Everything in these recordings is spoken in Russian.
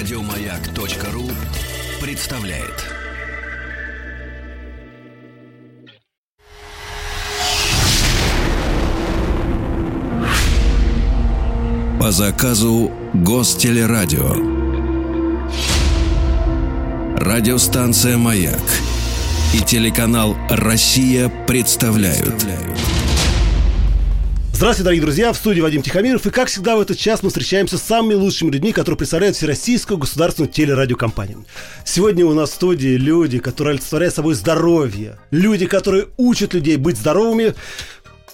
Радиомаяк.ру представляет. По заказу Гостелерадио. Радиостанция «Маяк» и телеканал «Россия» представляют. Здравствуйте, дорогие друзья, в студии Вадим Тихомиров. И, как всегда, в этот час мы встречаемся с самыми лучшими людьми, которые представляют Всероссийскую государственную телерадиокомпанию. Сегодня у нас в студии люди, которые олицетворяют собой здоровье. Люди, которые учат людей быть здоровыми.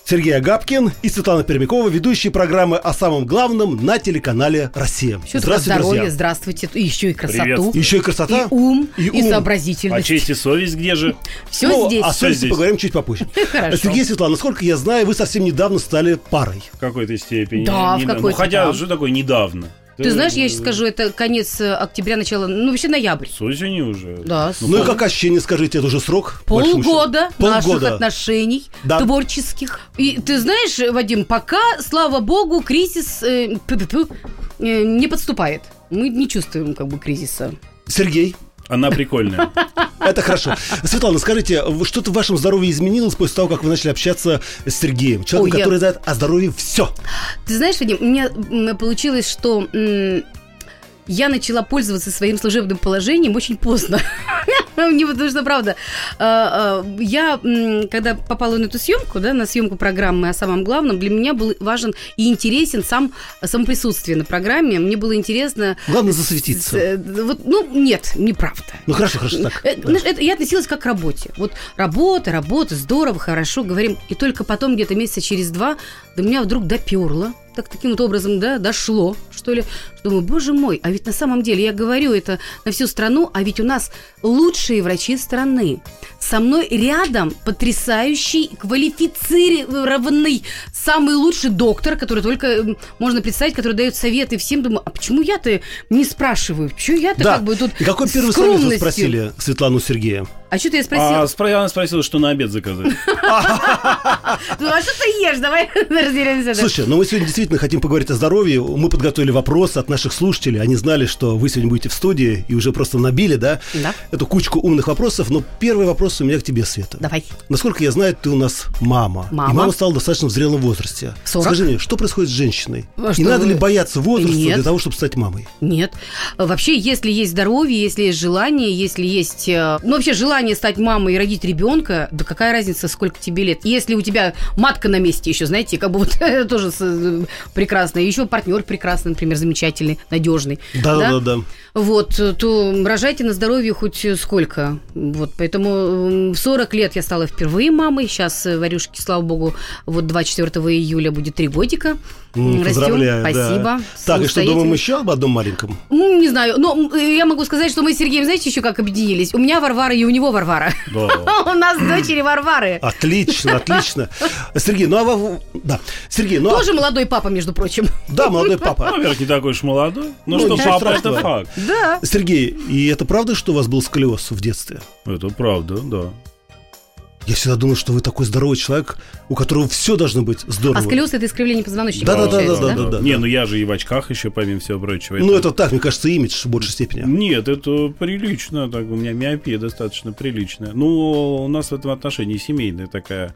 Сергей Агапкин и Светлана Пермякова, ведущие программы о самом главном на телеканале «Россия». Еще здравствуйте, здоровье, друзья. здравствуйте. И еще и красоту. Еще и красота. И ум, и, и ум. сообразительность. А честь и совесть где же? Все ну, здесь. О совести поговорим чуть попозже. Хорошо. Сергей Светлана, насколько я знаю, вы совсем недавно стали парой. В какой-то степени. Да, в какой-то. Ну, хотя, что такое недавно? Ты знаешь, я сейчас скажу, это конец э, октября, начало, ну вообще ноябрь. С осени уже. Да. Ну, и как ощущение, скажите, это уже срок? Полгода, наших Полгода. отношений Да. творческих. И ты знаешь, Вадим, пока, слава богу, кризис э, э, не подступает. Мы не чувствуем как бы кризиса. Сергей, Она прикольная. это хорошо. Светлана, скажите, что-то в вашем здоровье изменилось после того, как вы начали общаться с Сергеем? Человеком, Ой, я- который знает о здоровье все. Ты знаешь, Вадим, у меня получилось, что я начала пользоваться своим служебным положением очень поздно. Не потому что, правда, э, э, я, когда попала на эту съемку, да, на съемку программы о самом главном, для меня был важен и интересен сам само присутствие на программе. Мне было интересно... Главное засветиться. э, Вот, ну, нет, неправда. Ну хорошо, хорошо, так. Знаешь, это я относилась как к работе. Вот работа, работа, здорово, хорошо, говорим. И только потом, где-то месяца через два, до меня вдруг доперло. Так, таким вот образом, да, дошло, что ли. Думаю, боже мой, а ведь на самом деле, я говорю это на всю страну, а ведь у нас лучшие врачи страны. Со мной рядом потрясающий, квалифицированный, самый лучший доктор, который только можно представить, который дает советы всем. Думаю, а почему я-то не спрашиваю? Почему я-то Да. как бы тут И какой первый совет вы спросили Светлану Сергея? А что ты я спросила? А спро- она спросила, что на обед заказать. Ну, а что ты ешь? Давай разберемся. Слушай, ну мы сегодня действительно хотим поговорить о здоровье. Мы подготовили вопрос от наших слушателей. Они знали, что вы сегодня будете в студии и уже просто набили, да, Да. эту кучку умных вопросов. Но первый вопрос у меня к тебе, Света. Давай. Насколько я знаю, ты у нас мама. Мама. И мама стала достаточно в зрелом возрасте. Скажи мне, что происходит с женщиной? А И что надо вы? ли бояться возраста Нет. для того, чтобы стать мамой? Нет. Вообще, если есть здоровье, если есть желание, если есть... э, Ну, вообще, желание стать мамой и родить ребенка, да какая разница, сколько тебе лет? Если у тебя матка на месте еще, знаете, как бы вот тоже э, прекрасно. Еще партнер прекрасный, например, замечательный, надежный. Да, да, да. Вот, э, то рожайте на здоровье хоть э, сколько. Вот, поэтому в 40 лет я стала впервые мамой. Сейчас Варюшке, слава богу, вот 24 июля будет три годика. М, Растем. Поздравляю, да. Спасибо. Так, и что думаем еще об одном маленьком? Ну, не знаю. Но я могу сказать, что мы с Сергеем, знаете, еще как объединились? У меня Варвара и у него Варвара. Да. У нас дочери Варвары. Отлично, отлично. Сергей, ну а вы... Да. Сергей, ну а- Тоже молодой папа, между прочим. Да, молодой папа. Ну, Во-первых, не такой уж молодой. Ну Ну, что, папа, это страшного. факт. Да. Сергей, и это правда, что у вас был сколиоз в детстве? Это правда, да. Я всегда думал, что вы такой здоровый человек, у которого все должно быть здорово. А сколиоз – это искривление позвоночника. Да-да-да, получается, да-да-да. да, Не, да. ну я же и в очках еще, помимо всего прочего. Ну, это так, мне кажется, имидж в большей степени. Нет, это прилично, так у меня миопия достаточно приличная. Ну, у нас в этом отношении семейная такая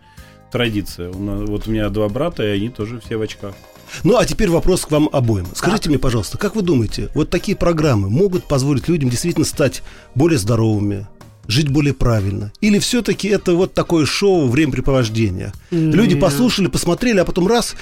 традиция. У нас- вот у меня два брата, и они тоже все в очках. Ну, а теперь вопрос к вам обоим. Скажите мне, пожалуйста, как вы думаете, вот такие программы могут позволить людям действительно стать более здоровыми, жить более правильно? Или все-таки это вот такое шоу времяпрепровождения? Люди послушали, посмотрели, а потом раз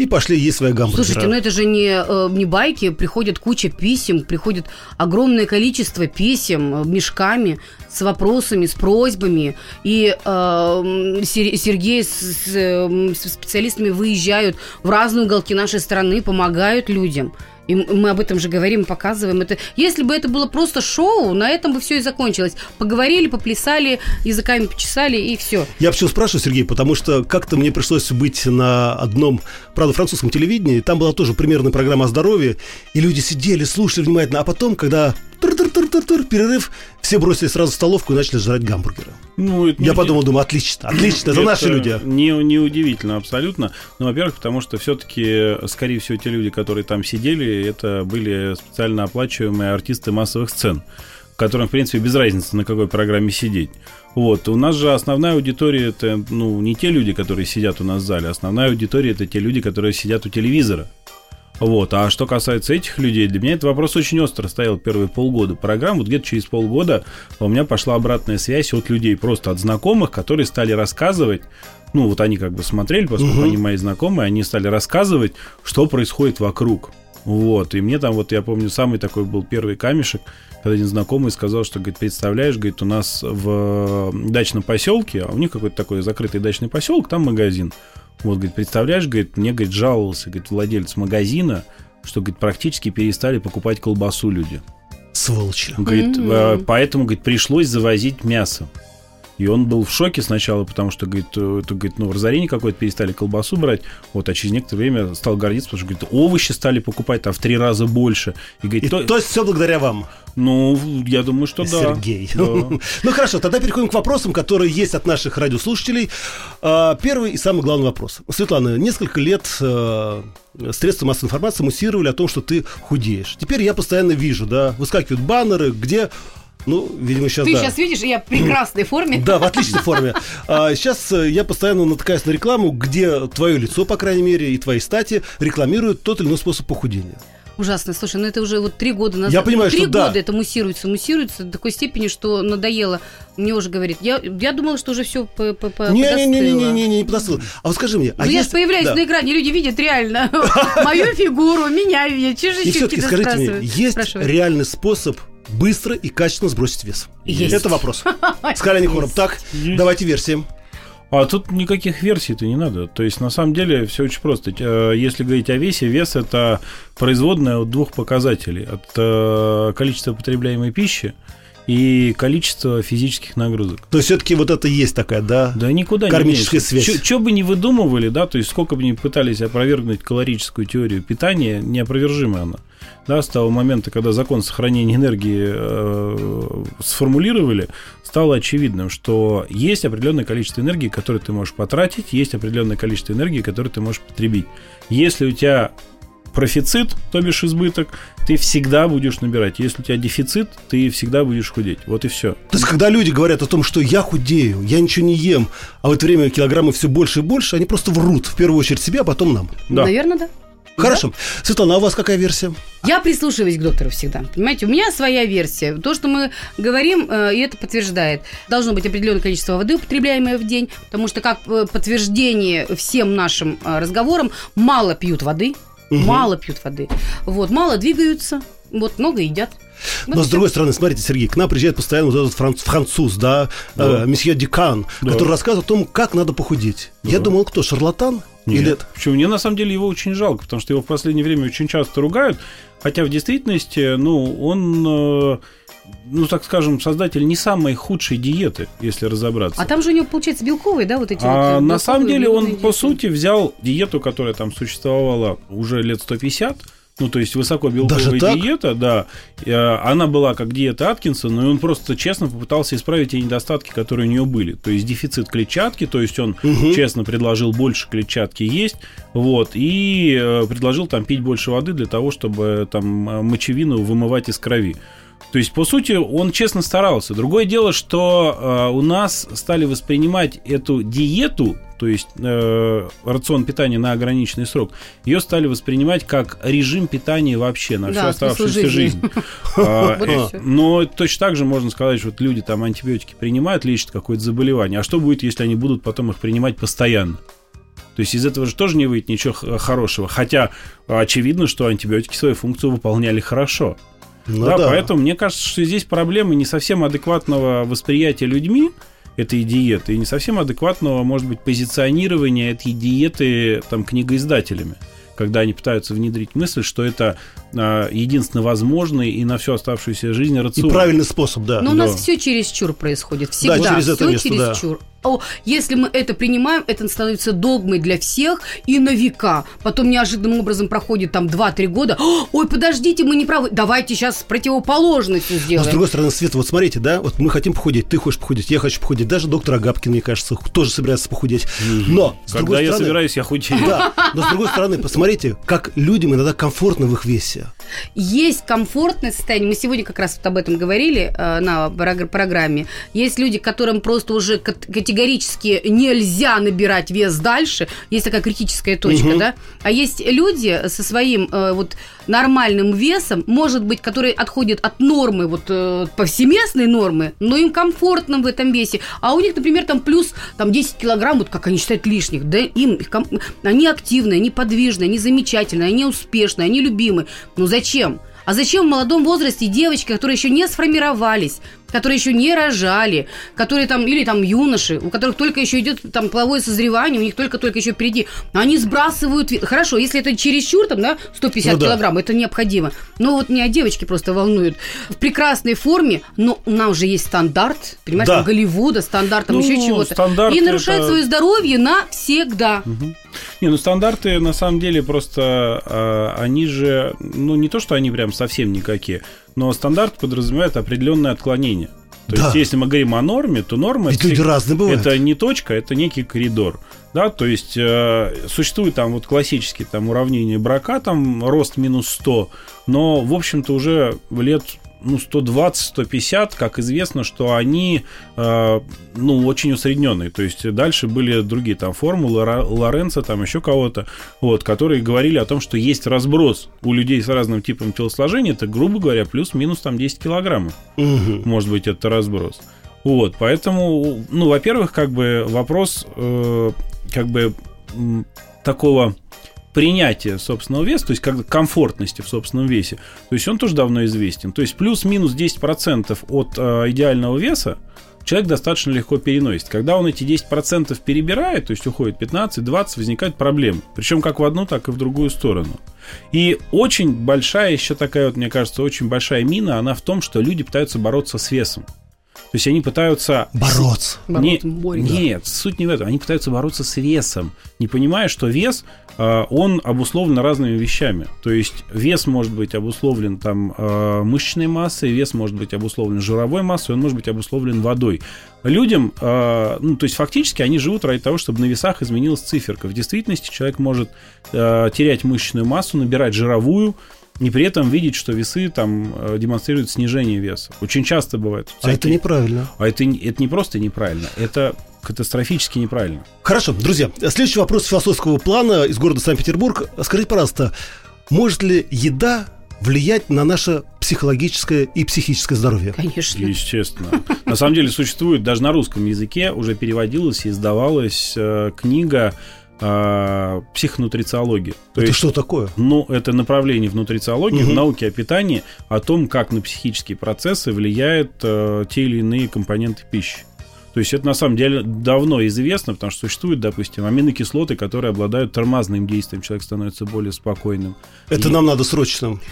и пошли есть свои гамбургеры. Слушайте, ну это же не, э, не байки, приходит куча писем, приходит огромное количество писем э, мешками с вопросами, с просьбами. И э, Сергей с, э, с специалистами выезжают в разные уголки нашей страны, помогают людям. И мы об этом же говорим, показываем это. Если бы это было просто шоу, на этом бы все и закончилось. Поговорили, поплясали, языками почесали и все. Я почему спрашиваю, Сергей, потому что как-то мне пришлось быть на одном, правда, французском телевидении, там была тоже примерная программа о здоровье, и люди сидели, слушали внимательно, а потом, когда тур-тур-тур-тур, перерыв, все бросили сразу в столовку и начали жрать гамбургеры. Ну, это Я не подумал, думаю, отлично, отлично, это наши люди. Не, не удивительно абсолютно. Ну, во-первых, потому что все-таки, скорее всего, те люди, которые там сидели, это были специально оплачиваемые артисты массовых сцен, которым, в принципе, без разницы, на какой программе сидеть. Вот. У нас же основная аудитория это ну, не те люди, которые сидят у нас в зале, основная аудитория это те люди, которые сидят у телевизора. Вот. А что касается этих людей, для меня этот вопрос очень остро стоял первые полгода программ. Вот где-то через полгода у меня пошла обратная связь от людей, просто от знакомых, которые стали рассказывать, ну, вот они как бы смотрели, поскольку Мгм. они мои знакомые, они стали рассказывать, что происходит вокруг. Вот, и мне там, вот я помню, самый такой был первый камешек, когда один знакомый сказал, что, говорит, представляешь, говорит, у нас в дачном поселке, а у них какой-то такой закрытый дачный поселок, там магазин. Вот, говорит, представляешь, говорит, мне, говорит, жаловался, говорит, владелец магазина, что, говорит, практически перестали покупать колбасу люди. Сволочи. Говорит. «Э, поэтому, говорит, пришлось завозить мясо. И он был в шоке сначала, потому что, говорит, э, это, говорит, ну, разорение какое-то, перестали колбасу брать. Вот, а через некоторое время стал гордиться, потому что, говорит, овощи стали покупать там в три раза больше. И, говорит, И «То- то есть все благодаря вам, ну, я думаю, что да. Сергей. Да. Ну хорошо, тогда переходим к вопросам, которые есть от наших радиослушателей. А, Первый и самый главный вопрос. Светлана, несколько лет э, средства массовой информации муссировали о том, что ты худеешь. Теперь я постоянно вижу, да, выскакивают баннеры, где, ну, видимо, сейчас Ты да. сейчас видишь, я в прекрасной форме. Да, в отличной форме. А, сейчас э, я постоянно натыкаюсь на рекламу, где твое лицо, по крайней мере, и твои стати рекламируют тот или иной способ похудения. Ужасно. Слушай, ну это уже вот три года назад. Я понимаю, три что да. года это муссируется, муссируется до такой степени, что надоело. Мне уже говорит. Я, я думала, что уже все по, по, по- Не-не-не-не-не, подостыло. не подостыло. А вот скажи мне, а Ну, я есть- же появляюсь да. на экране, люди видят реально мою фигуру, меня видят. Че же И все-таки скажите мне, есть реальный способ быстро и качественно сбросить вес? Есть. Это вопрос. С Кариной Хором. Так, Есть. давайте версии. А тут никаких версий-то не надо. То есть, на самом деле, все очень просто. Э, Если говорить о весе, вес это производная от двух показателей. От э, количества потребляемой пищи и количества физических нагрузок. То есть все-таки вот это есть такая, да? Да никуда Кармическая не связь. Что бы ни выдумывали, да, то есть сколько бы ни пытались опровергнуть калорическую теорию питания, неопровержимая она. Да, с того момента, когда закон сохранения энергии э, сформулировали, стало очевидным, что есть определенное количество энергии, которое ты можешь потратить, есть определенное количество энергии, которое ты можешь потребить. Если у тебя профицит, то бишь избыток, ты всегда будешь набирать. Если у тебя дефицит, ты всегда будешь худеть. Вот и все. То есть, когда люди говорят о том, что я худею, я ничего не ем, а в это время килограммы все больше и больше, они просто врут. В первую очередь себе, а потом нам. Да. Наверное, да. Хорошо. Светлана, а у вас какая версия? Я прислушиваюсь к доктору всегда. Понимаете, у меня своя версия. То, что мы говорим, э, и это подтверждает. Должно быть определенное количество воды, употребляемое в день, потому что как э, подтверждение всем нашим э, разговорам, мало пьют воды, Мгм. мало пьют воды. Вот, мало двигаются, вот, много едят. Вот Но с другой стороны, смотрите, Сергей, к нам приезжает постоянно вот этот франц- француз, да, Да. э, месье Дикан, Да. который рассказывает о том, как надо похудеть. Я Да. думал, кто, шарлатан? Нет. Или? Почему? Мне на самом деле его очень жалко, потому что его в последнее время очень часто ругают, хотя в действительности, ну, он, э, ну, так скажем, создатель не самой худшей диеты, если разобраться. А там же у него, получается, белковые, да, вот эти А вот? э, на самом деле он, углеводные по диеты? сути, взял диету, которая там существовала уже лет 150, ну, то есть высокобелковая диета, да. Э, Она была как диета Аткинсона, и он просто честно попытался исправить те недостатки, которые у нее были. То есть дефицит клетчатки, то есть он Мгм. честно предложил больше клетчатки есть, вот, и э, предложил там пить больше воды для того, чтобы там э, мочевину вымывать из крови. То есть, по сути, он честно старался. Другое дело, что э, у нас стали воспринимать эту диету, то есть э, рацион питания на ограниченный срок, ее стали воспринимать как режим питания вообще на всю Да, оставшуюся жизнь. А, э. Но точно так же можно сказать, что люди там антибиотики принимают, лечат какое-то заболевание. А что будет, если они будут потом их принимать постоянно? То есть из этого же тоже не выйдет ничего хорошего. Хотя очевидно, что антибиотики свою функцию выполняли хорошо. Ну да, поэтому мне кажется, что здесь проблема не совсем адекватного восприятия людьми этой диеты и не совсем адекватного, может быть, позиционирования этой диеты там книгоиздателями. когда они пытаются внедрить мысль, что это единственно возможный и на всю оставшуюся жизнь рацион. И правильный способ, да. Но у нас Да. все чересчур происходит. Всегда Да, через это все место, да. чересчур. О, если мы это принимаем, это становится догмой для всех и на века. Потом неожиданным образом проходит там 2-3 года. «О, Ой, подождите, мы не правы. Давайте сейчас противоположность Но сделаем. с другой стороны, Света, вот смотрите, да, вот мы хотим похудеть, ты хочешь похудеть, я хочу похудеть, даже доктор Агапкин, мне кажется, тоже собирается похудеть. Но, с Когда другой я стороны, собираюсь, я худею. Да, но с другой стороны, посмотрите, как людям иногда комфортно в их весе. Есть комфортное состояние. Мы сегодня как раз вот об этом говорили э, на прогр- программе. Есть люди, которым просто уже кат- категорически нельзя набирать вес дальше. Есть такая критическая точка, Мгм. да. А есть люди со своим э, вот нормальным весом, может быть, которые отходят от нормы, вот э, повсеместной нормы, но им комфортно в этом весе. А у них, например, там плюс там 10 килограмм, вот как они считают лишних, да, им они активные, они подвижные, они замечательные, они успешные, они любимы. Ну зачем? А зачем в молодом возрасте девочки, которые еще не сформировались, которые еще не рожали, которые там, или там юноши, у которых только еще идет там половое созревание, у них только-только еще впереди, они сбрасывают... Хорошо, если это чересчур, там, да, 150 Ну да. килограмм, это необходимо. Но вот меня девочки просто волнуют. В прекрасной форме, но у нас же есть стандарт, понимаешь, Да. там Голливуда, стандарт, там Ну, еще чего-то. И нарушают это- свое здоровье навсегда. Не, ну стандарты на самом деле просто а, они же, ну не то, что они прям совсем никакие, но стандарт подразумевает определенное отклонение. То Да. есть, если мы говорим о норме, то норма Ведь это, люди разные бывают. это не точка, это некий коридор. Да, то есть э, существует там вот классические там уравнения брака, там рост минус 100, но, в общем-то, уже лет ну, 120-150, как известно, что они э, ну, очень усредненные. То есть дальше были другие там формулы Лоренца, там еще кого-то, вот, которые говорили о том, что есть разброс у людей с разным типом телосложения, это, грубо говоря, плюс-минус там 10 килограммов Мгм. может быть, это разброс. Вот, поэтому, ну, во-первых, как бы вопрос, э, как бы такого принятия собственного веса, то есть как комфортности в собственном весе, то есть он тоже давно известен. То есть плюс-минус 10% от э, идеального веса человек достаточно легко переносит. Когда он эти 10% перебирает, то есть уходит 15-20, возникают проблемы. Причем как в одну, так и в другую сторону. И очень большая еще такая вот, мне кажется, очень большая мина, она в том, что люди пытаются бороться с весом. То есть они пытаются... Бороться. Не- нет, суть не в этом. Они пытаются бороться с весом, не понимая, что вес, э, он обусловлен разными вещами. То есть вес может быть обусловлен там э, мышечной массой, вес может быть обусловлен жировой массой, он может быть обусловлен водой. Людям, э, ну, то есть фактически они живут ради того, чтобы на весах изменилась циферка. В действительности человек может терять мышечную массу, набирать жировую, и при этом видеть, что весы там э, демонстрируют снижение веса. Очень часто бывает. А это всякие- неправильно. а это, не- это не просто неправильно, это катастрофически неправильно. Хорошо, друзья, следующий вопрос философского плана из города Санкт-Петербург. Скажите, пожалуйста, может ли еда влиять на наше психологическое и психическое здоровье? Конечно. Естественно. На самом деле существует, даже на русском языке уже переводилась и издавалась э, книга э, психонутрициология. То это есть, что такое? ну, это направление в нутрициологии, в Мгм. науке о питании, о том, как на психические процессы влияют э, те или иные компоненты пищи. То есть это на самом деле давно известно, потому что существуют, допустим, аминокислоты, которые обладают тормозным действием, человек становится более спокойным. Это И- нам надо срочно.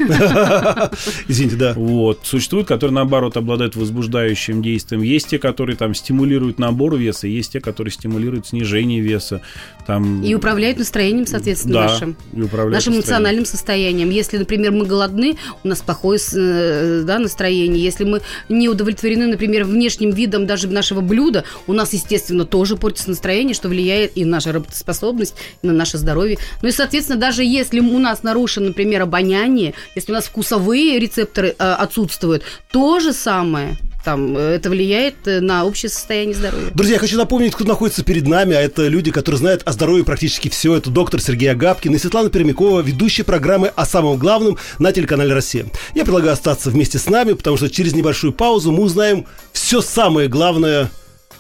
Извините, да. Вот. Существуют, которые, наоборот, обладают возбуждающим действием. Есть те, которые там стимулируют набор веса, есть те, которые стимулируют снижение веса. Там... И управляют настроением, соответственно, да, нашим. и управляют нашим эмоциональным состоянием. Если, например, мы голодны, у нас плохое э, да, настроение. Если мы не удовлетворены, например, внешним видом даже нашего блюда, у нас, естественно, тоже портится настроение, что влияет и на нашу работоспособность, и на наше здоровье. Ну и, соответственно, даже если у нас нарушено, например, обоняние, если у нас вкусовые рецепторы э, отсутствуют, то же самое там, э, это влияет э, на общее состояние здоровья. Друзья, я хочу напомнить, кто находится перед нами, а это люди, которые знают о здоровье практически все. Это доктор Сергей Агапкин и Светлана Пермякова, ведущие программы о самом главном на телеканале «Россия». Я предлагаю остаться вместе с нами, потому что через небольшую паузу мы узнаем все самое главное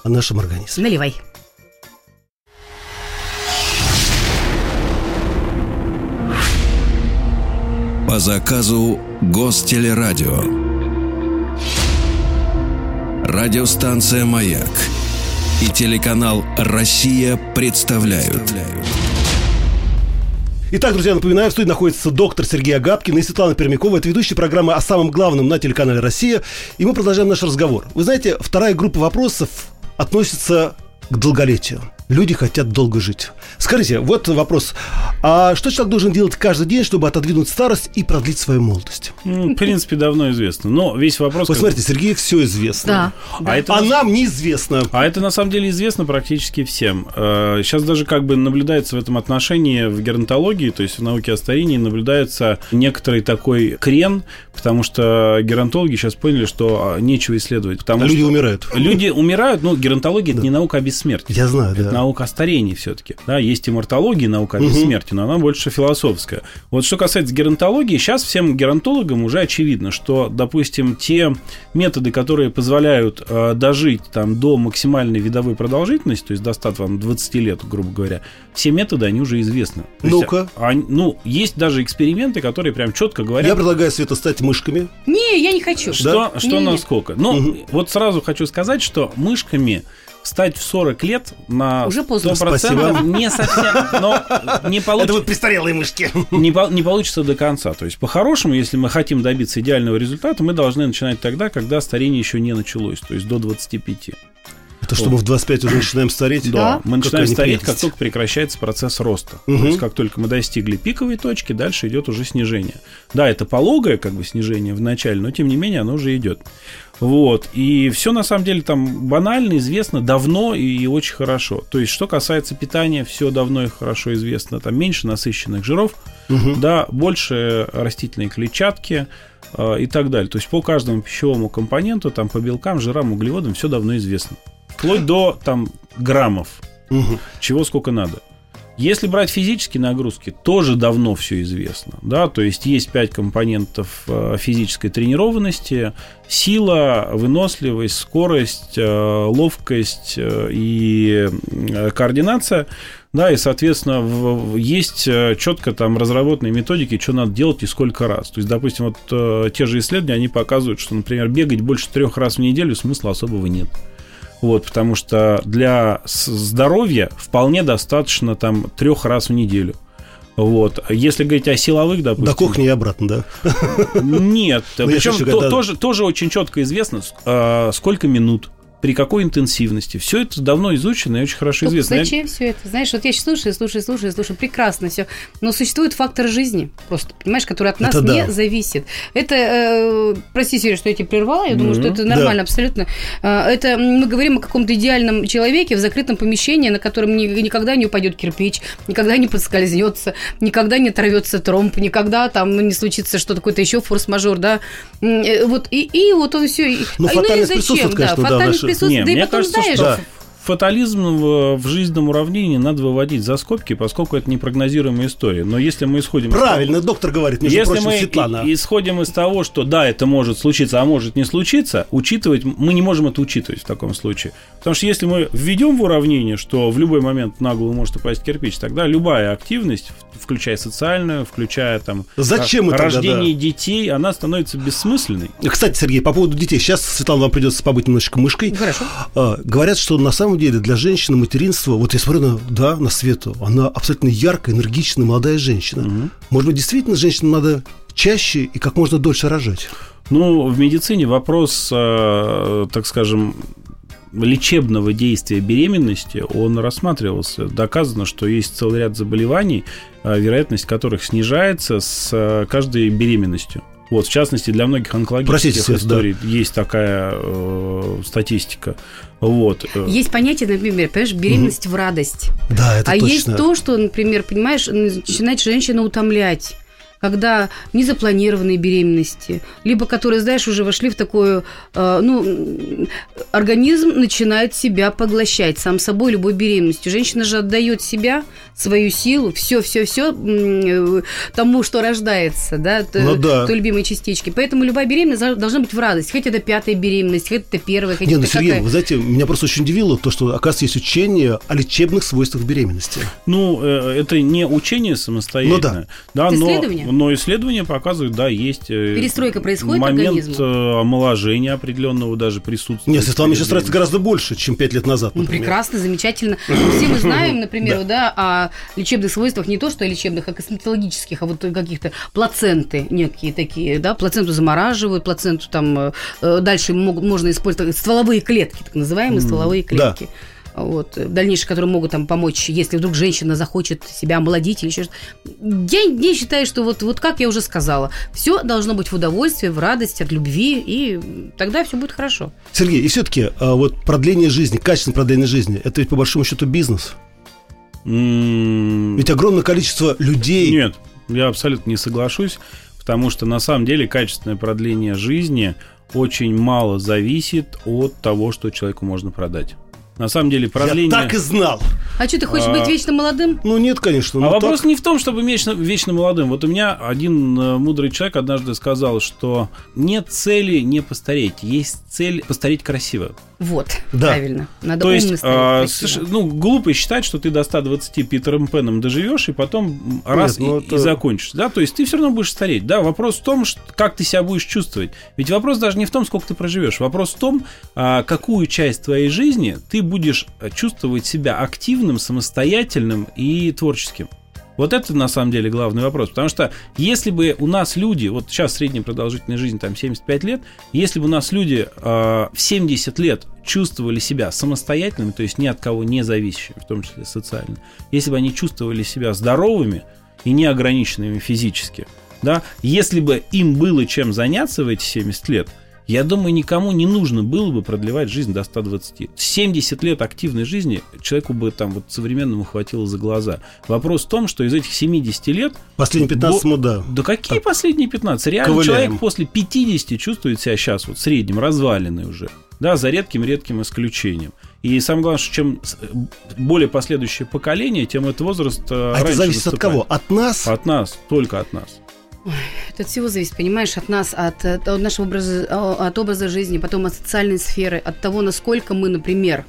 о нашем организме. Наливай. По заказу Гостелерадио. Радиостанция «Маяк» и телеканал «Россия» представляют. Итак, друзья, напоминаю, в студии находится доктор Сергей Агапкин и Светлана Пермякова. Это ведущая программы о самом главном на телеканале «Россия». И мы продолжаем наш разговор. Вы знаете, вторая группа вопросов относится к долголетию. Люди хотят долго жить. Скажите, вот вопрос. А что человек должен делать каждый день, чтобы отодвинуть старость и продлить свою молодость? Ну, в принципе, давно известно. Но весь вопрос... Вы как- смотрите, Сергею все известно. Да. А это А на- нам неизвестно. А это на самом деле известно практически всем. Э, Сейчас даже как бы наблюдается в этом отношении в геронтологии, то есть в науке о старении, наблюдается некоторый такой крен, потому что геронтологи сейчас поняли, что а, нечего исследовать. Потому А люди что умирают. Люди умирают, ну, геронтология это не наука о бессмертии. Я знаю, Это да. Наука о старении все-таки. Да, есть иммортология, наука о бессмертии, но она больше философская. Вот что касается геронтологии, сейчас всем геронтологам уже очевидно, что, допустим, те методы, которые позволяют э, дожить там, до максимальной видовой продолжительности, то есть до 100, там, 20 лет, грубо говоря, все методы, они уже известны. Ну-ка. ну, есть даже эксперименты, которые прям четко говорят, Я предлагаю Света стать мышками. Не, я не хочу. что, что Не-не-не. насколько. Но Мгм. вот сразу хочу сказать, что мышками стать в 40 лет на Уже поздно. 100% Спасибо. не совсем, но не, получ- престарелые мышки. не, по- не получится до конца. То есть, по-хорошему, если мы хотим добиться идеального результата, мы должны начинать тогда, когда старение еще не началось, то есть до 25. Это что, мы в 25 уже начинаем стареть? Да, мы начинаем Какая стареть, как только прекращается процесс роста. Мгм. То есть, как только мы достигли пиковой точки, дальше идет уже снижение. Да, это пологое как бы снижение в начале, но тем не менее оно уже идет. Вот. И все на самом деле там банально, известно, давно и очень хорошо. То есть, что касается питания, все давно и хорошо известно. Там меньше насыщенных жиров, Мгм. да, больше растительной клетчатки э, и так далее. То есть по каждому пищевому компоненту, там по белкам, жирам, углеводам все давно известно. Вплоть до там граммов, Мгм. чего сколько надо. Если брать физические нагрузки, тоже давно все известно. Да? То есть есть пять компонентов э, физической тренированности. Сила, выносливость, скорость, э, ловкость э, и координация. Да, и, соответственно, есть четко там разработанные методики, что надо делать и сколько раз. То есть, допустим, вот те же исследования, они показывают, что, например, бегать больше трех раз в неделю смысла особого нет. Вот, потому что для здоровья вполне достаточно там трех раз в неделю. Вот. Если говорить о силовых, допустим... До кухни и обратно, да? Нет. Ну, Причем тоже, тоже очень четко известно, а, сколько минут, при какой интенсивности. Все это давно изучено и очень хорошо Только известно. Я- Зачем все это? Знаешь, вот я сейчас слушаю, слушаю, слушаю, слушаю, прекрасно все. Но существует фактор жизни, просто, понимаешь, который от нас Это да. не зависит. Это, э, прости, Сереж, что я тебя прервала, я думаю, что это Да. нормально абсолютно. Э, это мы говорим о каком-то идеальном человеке в закрытом помещении, на котором ни- никогда не упадет кирпич, никогда не подскользнется, никогда не оторвется тромб, никогда там ну, не случится что-то, какой-то еще форс-мажор, да. Э, Вот, и, и вот он все. Ну, фатальность присутствует, конечно, да, фатальность наша- присутствует. Не, да и потом, кажется, знаешь, что Да. Фатализм в, в жизненном уравнении надо выводить за скобки, поскольку это непрогнозируемая история. Но если мы исходим... из того- Правильно, доктор говорит, между Если прочим, мы Светлана. исходим из того, что да, это может случиться, а может не случиться, учитывать мы не можем это учитывать в таком случае. Потому что если мы введем в уравнение, что в любой момент на голову может упасть кирпич, тогда любая активность, включая социальную, включая там Зачем ра- мы тогда, рождение детей, она становится бессмысленной. Кстати, Сергей, по поводу детей. Сейчас, Светлана, вам придется побыть немножечко мышкой. Хорошо. А, говорят, что на самом деле для женщины материнство, вот я смотрю на, да, на Свету, она абсолютно яркая, энергичная, молодая женщина. Может быть, действительно женщинам надо чаще и как можно дольше рожать? Ну, в медицине вопрос, э, так скажем, лечебного действия беременности, он рассматривался. Доказано, что есть целый ряд заболеваний, э, вероятность которых снижается с э, каждой беременностью. Вот, в частности, для многих онкологических Простите, историй есть такая э, статистика. Вот. э, Есть понятие, например, понимаешь, беременность в радость. Да, это а точно. есть то, что, например, понимаешь, начинает женщина утомлять когда незапланированные беременности, либо которые, знаешь, уже вошли в такое, э, ну, организм начинает себя поглощать сам собой любой беременностью. Женщина же отдает себя, свою силу, все, все, все тому, что рождается, да, Ну да. той любимой частички. Поэтому любая беременность должна быть в радость. Хоть это пятая беременность, хоть это первая, хоть Не, ну, это Сергей, какая. вы знаете, меня просто очень удивило то, что, оказывается, есть учение о лечебных свойствах беременности. Ну, э, это не учение самостоятельное. Это но, исследование? Но исследования показывают, да, есть э, Перестройка происходит момент организма? э, омоложения определенного даже присутствия. Нет, Светлана сейчас тратится гораздо больше, чем пять лет назад, Ну, например. прекрасно, замечательно. Все мы знаем, например, да. о лечебных свойствах не то, что лечебных, а косметологических, а вот каких-то плаценты некие такие, да, плаценту замораживают, плаценту там э, э, дальше можно использовать стволовые клетки, так называемые стволовые да. Вот, э, дальнейшие, которые могут там помочь, если вдруг женщина захочет себя омолодить или еще что-то. Я не считаю, что вот, вот как я уже сказала, все должно быть в удовольствии, в радости, от любви, и тогда все будет хорошо. Сергей, и все-таки вот продление жизни, качественное продление жизни, это ведь по большому счету бизнес. Ведь огромное количество людей... Нет, я абсолютно не соглашусь, потому что на самом деле качественное продление жизни очень мало зависит от того, что человеку можно продать. На самом деле продление... Я так и знал. А что, ты хочешь А, быть вечно молодым? Ну нет, конечно. А ну вопрос так. не в том, чтобы вечно, вечно молодым. Вот у меня один э, мудрый человек однажды сказал, что нет цели не постареть, есть цель постареть красиво. Вот, Да. правильно. Надо То есть, умно а, соверш- ну, глупо считать, что ты до 120 Питером Пеном доживешь, и потом раз ну и, это- и закончишь. Да? То есть ты все равно будешь стареть. Да, вопрос в том, как ты себя будешь чувствовать. Ведь вопрос даже не в том, сколько ты проживешь. Вопрос в том, а, какую часть твоей жизни ты будешь а, чувствовать себя активным, самостоятельным и творческим. Вот это на самом деле главный вопрос. Потому что если бы у нас люди, вот сейчас средняя продолжительность жизни там 75 лет, если бы у нас люди э, в 70 лет чувствовали себя самостоятельными, то есть ни от кого не зависящими, в том числе социально, если бы они чувствовали себя здоровыми и неограниченными физически, да, если бы им было чем заняться в эти 70 лет, я думаю, никому не нужно было бы продлевать жизнь до 120. 70 лет активной жизни человеку бы там вот современному хватило за глаза. Вопрос в том, что из этих 70 лет... Последние 15 Бо- ну да. Какие последние 15? Реально Ковыляем. человек после 50 чувствует себя сейчас вот в среднем разваленный уже. Да, за редким-редким исключением. И самое главное, что чем с- более последующее поколение, тем этот возраст э, А это зависит от наступает. кого? От нас? От нас, только от нас. Это от всего зависит, понимаешь, от нас, от, от нашего образа, от образа жизни, потом от социальной сферы, от того, насколько мы, например,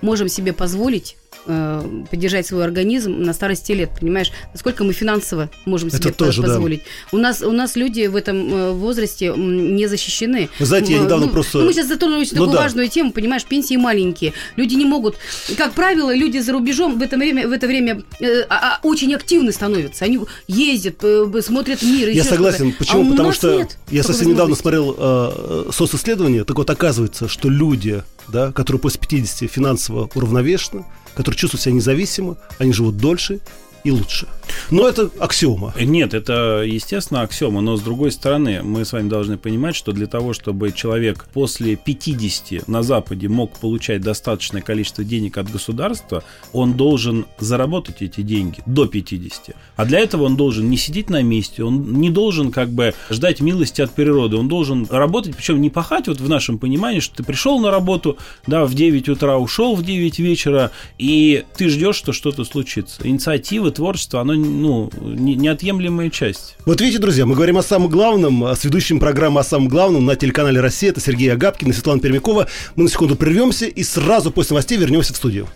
можем себе позволить э, поддержать свой организм на старости лет, понимаешь, насколько мы финансово можем Это себе тоже, по- да. позволить. У нас у нас люди в этом э, возрасте не защищены. Вы знаете, я недавно ну, просто- ну, мы сейчас затронули очень Ну такую да. важную тему, понимаешь, пенсии маленькие, люди не могут, как правило, люди за рубежом в это время в это время э, а- а, очень активны становятся, они ездят, э, смотрят мир. Я согласен. Почему? А Потому что нет я совсем недавно смотрел э, социсследование. Так вот, оказывается, что люди, да, которые после 50 финансово уравновешены, которые чувствуют себя независимо, они живут дольше и лучше. Но это аксиома. Нет, это, естественно, аксиома, но с другой стороны, мы с вами должны понимать, что для того, чтобы человек после 50 на Западе мог получать достаточное количество денег от государства, он должен заработать эти деньги до 50. А для этого он должен не сидеть на месте, он не должен как бы ждать милости от природы, он должен работать, причем не пахать вот в нашем понимании, что ты пришел на работу, да, в 9 утра ушел в 9 вечера, и ты ждешь, что что-то случится. Инициатива, творчество, оно ну, не- неотъемлемая часть. Вот видите, друзья, мы говорим о самом главном, а с ведущим программы о самом главном на телеканале «Россия». Это Сергей Агапкин и Светлана Пермякова. Мы на секунду прервемся и сразу после новостей вернемся в студию.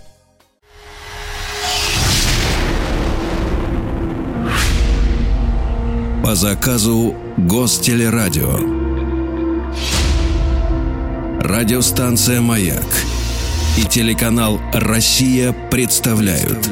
По заказу Гостелерадио. Радиостанция «Маяк» и телеканал «Россия» представляют.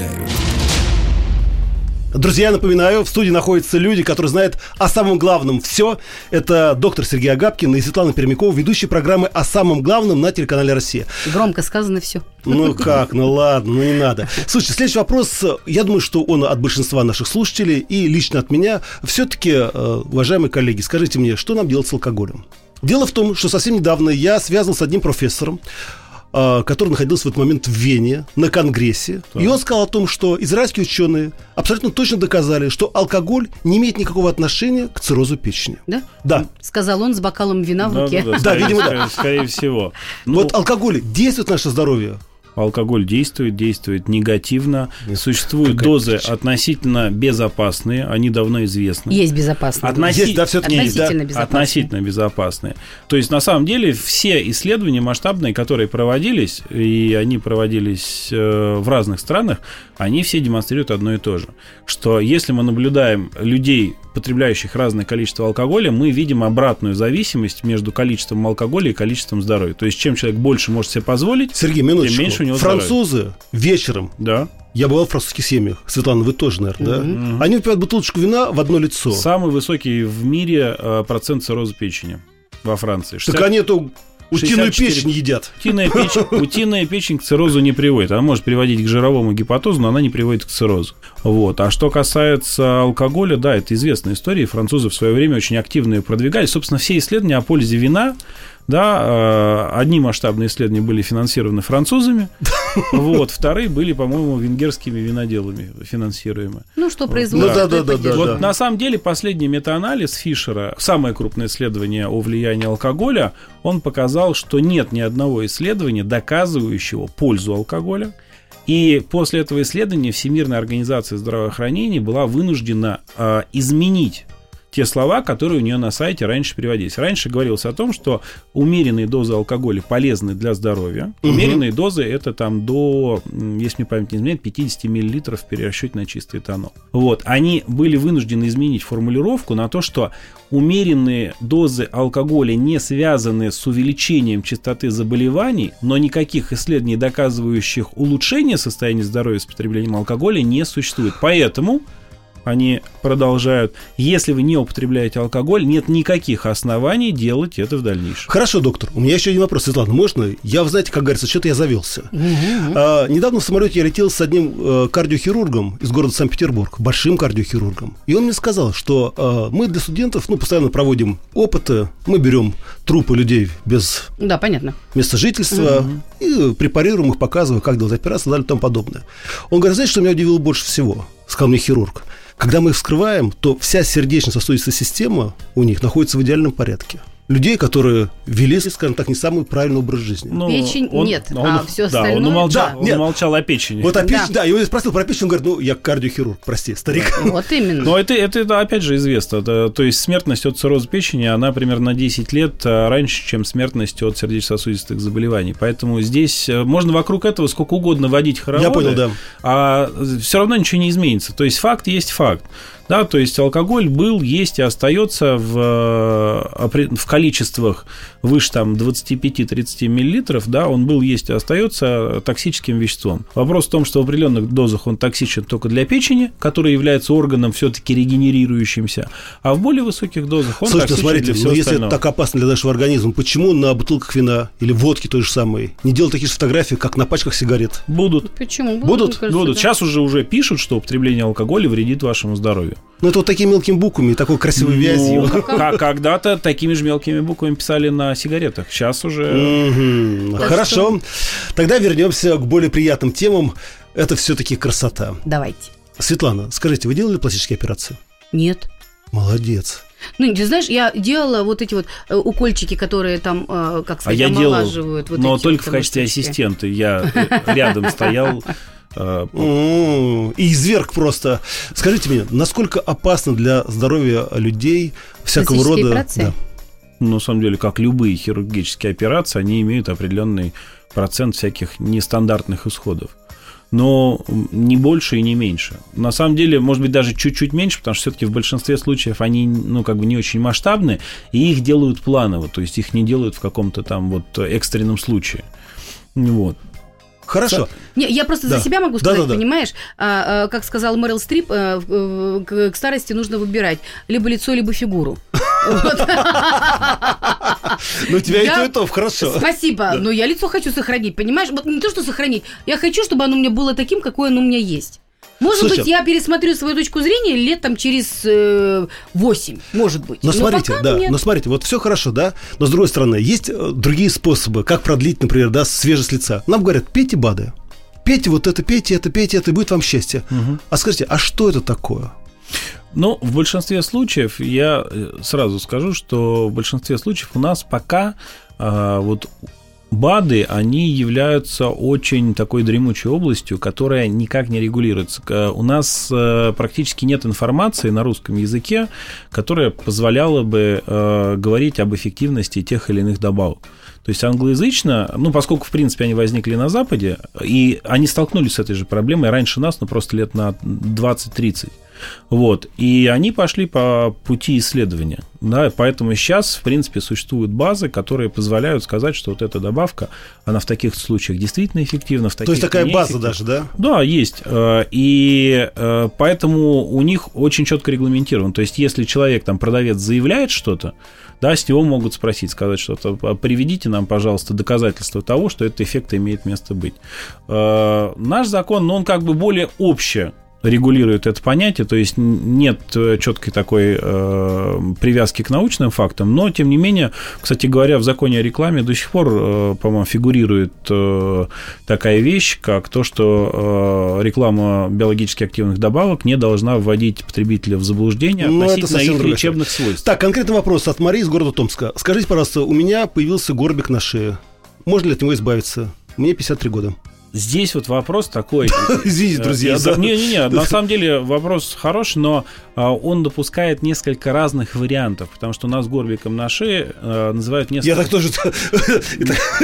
Друзья, напоминаю, в студии находятся люди, которые знают о самом главном все. Это доктор Сергей Агапкин и Светлана Пермякова, ведущие программы о самом главном на телеканале «Россия». Громко сказано все. Ну как, ну ладно, ну не надо. Слушайте, следующий вопрос, я думаю, что он от большинства наших слушателей и лично от меня. Все-таки, э, уважаемые коллеги, скажите мне, что нам делать с алкоголем? Дело в том, что совсем недавно я связан с одним профессором, который находился в этот момент в Вене на конгрессе. И он сказал о том, что израильские ученые абсолютно точно доказали, что алкоголь не имеет никакого отношения к циррозу печени. Да? Да. Сказал он с бокалом вина в руке. Да, видимо, да. скорее- всего. Ну, Вот алкоголь действует на наше здоровье. Алкоголь действует, действует негативно. Существуют какая дозы причина? относительно безопасные, они давно известны. Есть безопасно. Относи- Есть, да, все-таки есть, да? Относительно безопасно. Относительно безопасные. То есть, на самом деле, все исследования масштабные, которые проводились, и они проводились э, в разных странах, они все демонстрируют одно и то же. Что если мы наблюдаем людей потребляющих разное количество алкоголя, мы видим обратную зависимость между количеством алкоголя и количеством здоровья. То есть, чем человек больше может себе позволить, Сергей, минуточку. тем меньше у него Французы вечером да. Я бывал в французских семьях. Светлана, вы тоже, наверное, да? Они выпивают бутылочку вина в одно лицо. Самый высокий в мире э, процент цирроза печени во Франции. 60 Так они эту утиную 64. печень едят. Утиная печень, утиная печень к циррозу не приводит. Она может приводить к жировому гепатозу, но она не приводит к циррозу. Вот. А что касается алкоголя, да, это известная история. Французы в свое время очень активно ее продвигали. Собственно, все исследования о пользе вина да, э, одни масштабные исследования были финансированы французами, вот, вторые были, по-моему, венгерскими виноделами финансируемы. Ну, что Ну производство, да, да, да, да, поддерживает. Вот на самом деле последний метаанализ Фишера, самое крупное исследование о влиянии алкоголя, он показал, что нет ни одного исследования, доказывающего пользу алкоголя. И после этого исследования Всемирная организация здравоохранения была вынуждена э, изменить те слова, которые у нее на сайте раньше переводились. Раньше говорилось о том, что умеренные дозы алкоголя полезны для здоровья. Умеренные дозы это там до, если мне память не изменяет, 50 мл в перерасчете на чистый этанол. Вот. Они были вынуждены изменить формулировку на то, что умеренные дозы алкоголя не связаны с увеличением частоты заболеваний, но никаких исследований, доказывающих улучшение состояния здоровья с потреблением алкоголя, не существует. Поэтому они продолжают, если вы не употребляете алкоголь, нет никаких оснований делать это в дальнейшем. Хорошо, доктор. У меня еще один вопрос. Светлана, можно? Я, знаете, как говорится, что-то я завелся. А, недавно в самолете я летел с одним э, кардиохирургом из города Санкт-Петербург, большим кардиохирургом. И он мне сказал, что э, мы для студентов ну, постоянно проводим опыты, мы берем трупы людей без Да, понятно. места жительства и препарируем их, показываем, как делать операцию и далее и тому подобное. Он говорит, знаете, что меня удивило больше всего? Сказал мне хирург. Когда мы их вскрываем, то вся сердечно-сосудистая система у них находится в идеальном порядке. Людей, которые вели, скажем так, не самый правильный образ жизни. Ну, Печень нет, а всё да, он остальное- умолчал, Да, он нет. умолчал о печени. Вот о Да. печени, да, и он спросил про печень, он говорит, ну, я кардиохирург, прости, старик. Вот именно. Но это, это, это, опять же известно. Это- то есть смертность от цирроза печени, она примерно на 10 лет а, раньше, чем смертность от сердечно-сосудистых заболеваний. Поэтому здесь э, можно вокруг этого сколько угодно водить хороводы. Я понял, да. А все равно ничего не изменится. То есть факт есть факт. Да, то есть алкоголь был, есть и остается в, э, в количествах выше там 25-30 миллилитров, да, он был, есть и остается токсическим веществом. Вопрос в том, что в определенных дозах он токсичен только для печени, которая является органом все-таки регенерирующимся, а в более высоких дозах он Слушайте, токсичен смотрите, для всего но если это остального. так опасно для нашего организма, почему на бутылках вина или водки той же самой не делать такие же фотографии, как на пачках сигарет? Будут. Почему? Будут? мне кажется, Будут. да. Сейчас уже уже пишут, что употребление алкоголя вредит вашему здоровью. Ну, это вот такими мелкими буквами, такой красивой вязью. Ну, ка- когда-то такими же мелкими буквами писали на сигаретах. Сейчас уже. Так Хорошо. Тогда вернемся к более приятным темам. Это все-таки красота. Давайте. Светлана, скажите, вы делали пластические операции? Нет. Молодец. Ну, ты знаешь, я делала вот эти вот э, укольчики, которые там, э, как А сказать, я делал, омолаживают. вот но эти только вот в качестве штучки. ассистента. Я э, рядом стоял. И изверг просто. Скажите мне, насколько опасно для здоровья людей всякого рода... операции? Да. Ну, на самом деле, как любые хирургические операции, они имеют определенный процент всяких нестандартных исходов. Но не больше и не меньше. На самом деле, может быть, даже чуть-чуть меньше, потому что все-таки в большинстве случаев они, ну, как бы не очень масштабны, и их делают планово, то есть их не делают в каком-то там вот экстренном случае. Вот. Хорошо. Не, я просто Да. за себя могу Да, сказать, да, да. понимаешь? А, а, как сказал Мэрил Стрип, э, к, к старости нужно выбирать либо лицо, либо фигуру. Ну, у тебя и то, и то, хорошо. Спасибо, но я лицо хочу сохранить, понимаешь? Вот не то, что сохранить, я хочу, чтобы оно у меня было таким, какое оно у меня есть. Может Слушай, быть, я пересмотрю свою точку зрения лет там через э, 8, может быть. Но смотрите, пока да, нет. но смотрите, вот все хорошо, да, но с другой стороны, есть э, другие способы, как продлить, например, да, свежесть лица. Нам говорят, пейте БАДы, пейте вот это, пейте это, пейте это, и будет вам счастье. А скажите, а что это такое? Ну, в большинстве случаев, я э, сразу скажу, что в большинстве случаев у нас пока а, вот БАДы, они являются очень такой дремучей областью, которая никак не регулируется. У нас э, практически нет информации на русском языке, которая позволяла бы э, говорить об эффективности тех или иных добавок. То есть англоязычно, ну, поскольку, в принципе, они возникли на Западе, и они столкнулись с этой же проблемой раньше нас, ну, просто лет на 20-30. Вот. И они пошли по пути исследования. Да, поэтому сейчас, в принципе, существуют базы, которые позволяют сказать, что вот эта добавка, она в таких случаях действительно эффективна. В таких То есть такая база даже, да? Да, есть. Э, и э, поэтому у них очень четко регламентировано. То есть, если человек, там, продавец заявляет что-то, да, с него могут спросить, сказать что-то, «А приведите нам, пожалуйста, доказательства того, что этот эффект имеет место быть. Э, наш закон, но он как бы более общее регулирует это понятие, то есть нет э, четкой такой э, привязки к научным фактам, но тем не менее, кстати говоря, в законе о рекламе до сих пор, э, по-моему, фигурирует э, такая вещь, как то, что э, реклама биологически активных добавок не должна вводить потребителя в заблуждение Ну, это относительно их другая лечебных свойств. Так, конкретный вопрос от Марии из города Томска. Скажите, пожалуйста, у меня появился горбик на шее. Можно ли от него избавиться? Мне 53 года. Здесь вот вопрос такой. Извините, друзья. Из-за- да. Не-не-не, на самом деле вопрос хороший, но а, он допускает несколько разных вариантов, потому что у нас горбиком на шее а, называют Я несколько, так тоже...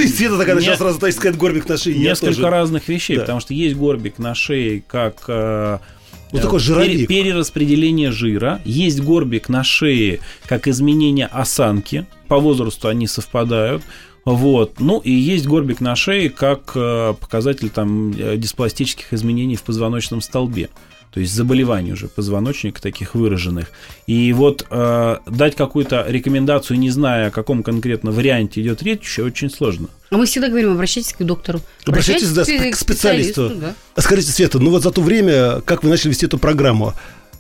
Света такая начала Не- сразу сказать горбик на шее. Я несколько разных вещей, потому что есть горбик на шее как Вот э, такой жировик. пере- перераспределение жира, есть горбик на шее как изменение осанки, по возрасту они совпадают. Вот. Ну и есть горбик на шее как э, показатель там э, диспластических изменений в позвоночном столбе. То есть заболеваний уже позвоночника таких выраженных. И вот э, дать какую-то рекомендацию, не зная, о каком конкретно варианте идет речь, еще очень сложно. А мы всегда говорим, обращайтесь к доктору. Обращайтесь, да, к к специалисту. да. А Скажите, Света, ну вот за то время, как вы начали вести эту программу,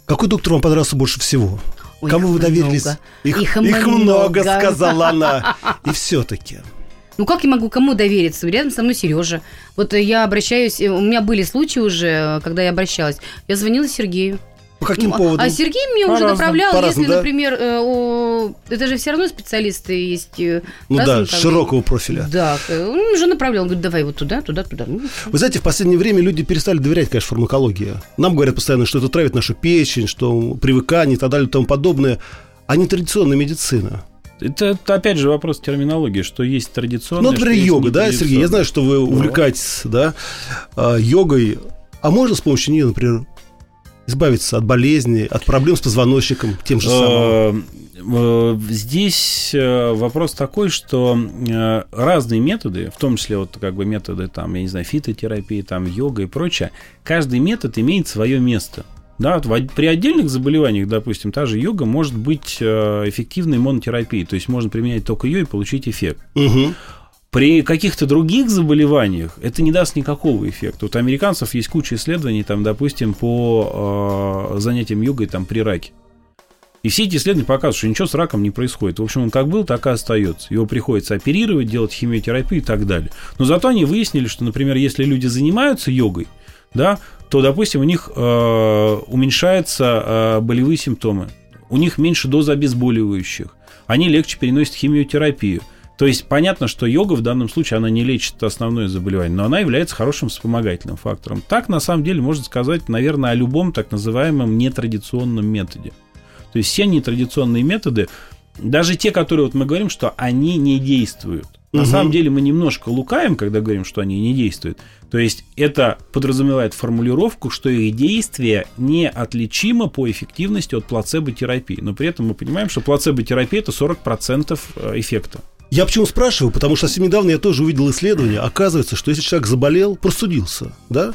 какой доктор вам понравился больше всего? Ой, Кому вы доверились? много. Их, Их их много, много. сказала она. И все-таки. Ну как я могу кому довериться? Рядом со мной Сережа. Вот я обращаюсь, у меня были случаи уже, когда я обращалась. Я звонила Сергею. По каким Ну, а- поводам? А Сергей мне уже направлял, если, да? например, э, о, это же все равно специалисты есть. э, Ну да, широкого профиля. Да, он уже направлял, он говорит, давай вот туда, туда, туда. Ну, Вы знаете, в последнее время люди перестали доверять, конечно, фармакологии. Нам говорят постоянно, что это травит нашу печень, что привыкание и так далее и тому подобное. А не традиционная медицина. Это, это, опять же вопрос терминологии, что есть традиционное. Ну, например, что есть йога, да, Сергей? Я знаю, что вы увлекаетесь, да, а, йогой. А можно с помощью нее, например, избавиться от болезней, от проблем с позвоночником, тем же самым? Э, э, Здесь э, вопрос такой, что разные методы, в том числе вот как бы методы там, я не знаю, фитотерапии, там йога и прочее, каждый метод имеет свое место. Да, вот при отдельных заболеваниях, допустим, та же йога может быть эффективной монотерапией, то есть можно применять только ее и получить эффект. Мгм. При каких-то других заболеваниях это не даст никакого эффекта. Вот у американцев есть куча исследований, там, допустим, по э, занятиям йогой там, при раке. И все эти исследования показывают, что ничего с раком не происходит. В общем, он как был, так и остается. Его приходится оперировать, делать химиотерапию и так далее. Но зато они выяснили, что, например, если люди занимаются йогой, да, то, допустим, у них э, уменьшаются э, болевые симптомы, у них меньше доза обезболивающих, они легче переносят химиотерапию. То есть понятно, что йога в данном случае она не лечит основное заболевание, но она является хорошим вспомогательным фактором. Так, на самом деле, можно сказать, наверное, о любом так называемом нетрадиционном методе. То есть все нетрадиционные методы, даже те, которые вот мы говорим, что они не действуют. На Мгм. самом деле мы немножко лукаем, когда говорим, что они не действуют. То есть это подразумевает формулировку, что их действие неотличимо по эффективности от плацебо-терапии. Но при этом мы понимаем, что плацебо-терапия это 40% эффекта. Я почему спрашиваю? Потому что совсем недавно я тоже увидел исследование. Оказывается, что если человек заболел, простудился, да,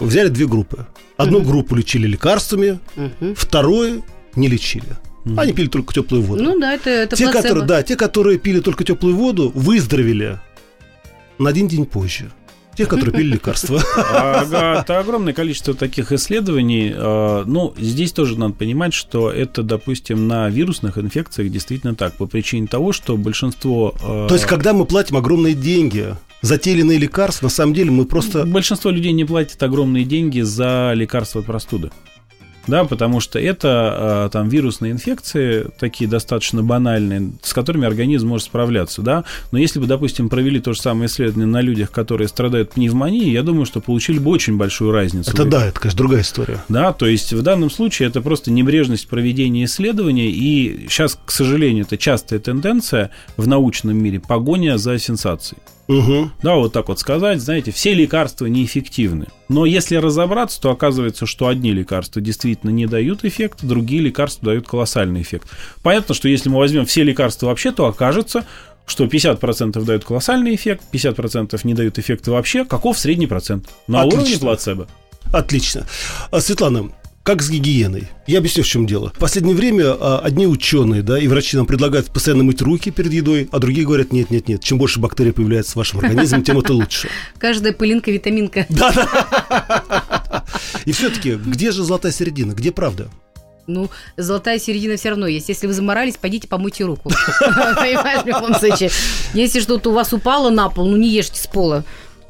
взяли две группы. Одну группу лечили лекарствами, мгм. вторую не лечили. Они пили только теплую воду. Ну да, это, это те, плацебо. которые, да, те, которые пили только теплую воду, выздоровели на один день позже. Те, которые пили лекарства. Ага, это огромное количество таких исследований. Э, Ну, здесь тоже надо понимать, что это, допустим, на вирусных инфекциях действительно так, по причине того, что большинство... э, То есть, когда мы платим огромные деньги за те или иные лекарства, на самом деле мы просто... Большинство людей не платят огромные деньги за лекарства от простуды. Да, потому что это э, там вирусные инфекции, такие достаточно банальные, с которыми организм может справляться, да. Но если бы, допустим, провели то же самое исследование на людях, которые страдают пневмонией, я думаю, что получили бы очень большую разницу. Это да, это, конечно, другая история. Да, то есть в данном случае это просто небрежность проведения исследований, и сейчас, к сожалению, это частая тенденция в научном мире погоня за сенсацией. Угу. Да, вот так вот сказать, знаете, все лекарства неэффективны. Но если разобраться, то оказывается, что одни лекарства действительно не дают эффект, другие лекарства дают колоссальный эффект. Понятно, что если мы возьмем все лекарства вообще, то окажется, что 50% дают колоссальный эффект, 50% не дают эффекта вообще. Каков средний процент? На Отлично. уровне плацебо. Отлично. А, Светлана, как с гигиеной? Я объясню, в чем дело. В последнее время а, одни ученые, да, и врачи нам предлагают постоянно мыть руки перед едой, а другие говорят, нет, нет, нет, чем больше бактерий появляется в вашем организме, тем это лучше. Каждая пылинка, витаминка. И все-таки, где же золотая середина? Где правда? Ну, золотая середина все равно есть. Если вы заморались, пойдите помойте руку. Понимаешь, в любом случае. Если что-то у вас упало на пол, ну не ешьте с пола.